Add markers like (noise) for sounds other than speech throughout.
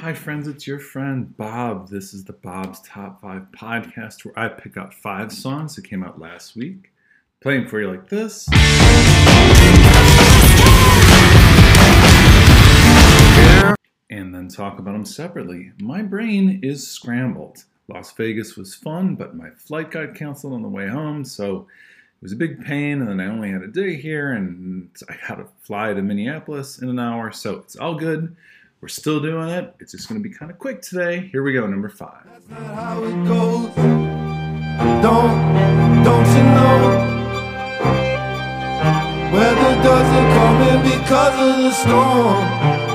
Hi, friends, it's your friend Bob. This is the Bob's Top 5 podcast where I pick out five songs that came out last week, play them for you like this. And then talk about them separately. My brain is scrambled. Las Vegas was fun, but my flight got canceled on the way home, so it was a big pain. And then I only had a day here, and I had to fly to Minneapolis in an hour, so it's all good. We're still doing it. It's just going to be kind of quick today. Here we go, number five. Don't, don't you know? Weather doesn't come in because of the storm.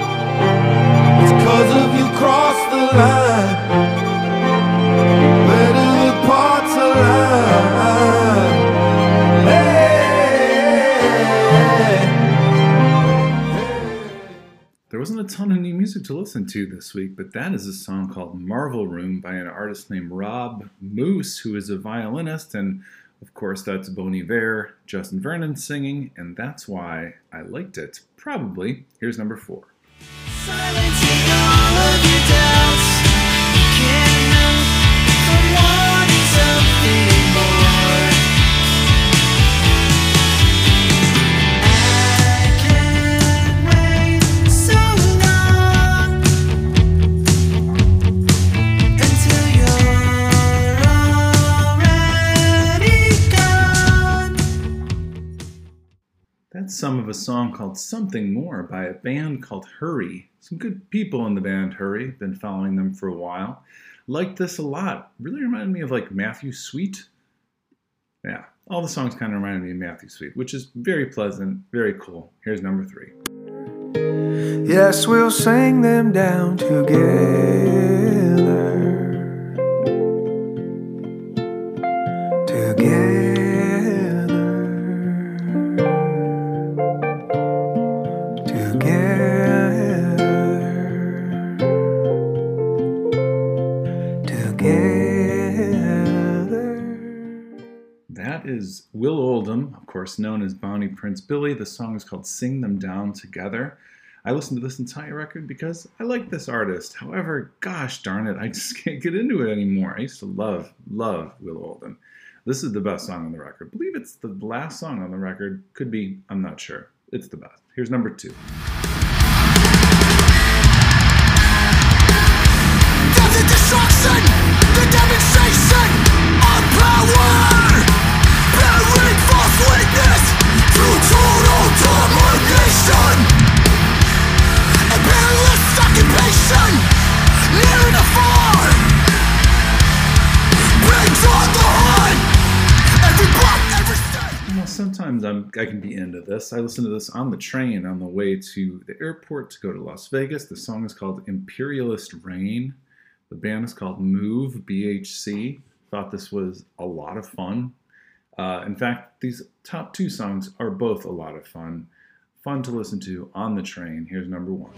There wasn't a ton of new music to listen to this week, but that is a song called Marvel Room by an artist named Rob Moose, who is a violinist. And of course, that's Bon Iver, Justin Vernon singing, and that's why I liked it. Probably. Here's number four. That's some of a song called Something More by a band called Hurry. Some good people in the band Hurry. Been following them for a while. Liked this a lot. Really reminded me of like Matthew Sweet. Yeah, all the songs kind of reminded me of Matthew Sweet, which is very pleasant, very cool. Here's number three. Yes, we'll sing them down together. Together. That is Will Oldham, of course, known as Bonnie Prince Billy. The song is called Sing Them Down Together. I listened to this entire record because I like this artist. However, gosh darn it, I just (laughs) can't get into it anymore. I used to love, love Will Oldham. This is the best song on the record. I believe it's the last song on the record. Could be, I'm not sure. It's the best. Here's number two. Sometimes I'm I can be into this. I listen to this on the train on the way to the airport to go to Las Vegas. The song is called Imperialist Reign. The band is called Move BHC. Thought this was a lot of fun. Uh, in fact, these top two songs are both a lot of fun. Fun to listen to on the train. Here's number one.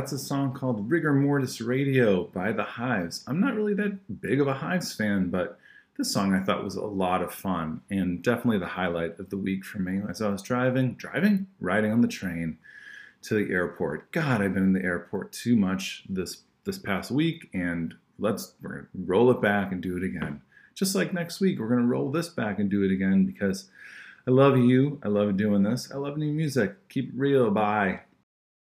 That's a song called Rigor Mortis Radio by The Hives. I'm not really that big of a Hives fan, but this song I thought was a lot of fun and definitely the highlight of the week for me as I was driving, driving, riding on the train to the airport. God, I've been in the airport too much this this past week, and let's we're gonna roll it back and do it again. Just like next week, we're gonna roll this back and do it again because I love you. I love doing this. I love new music. Keep it real. Bye.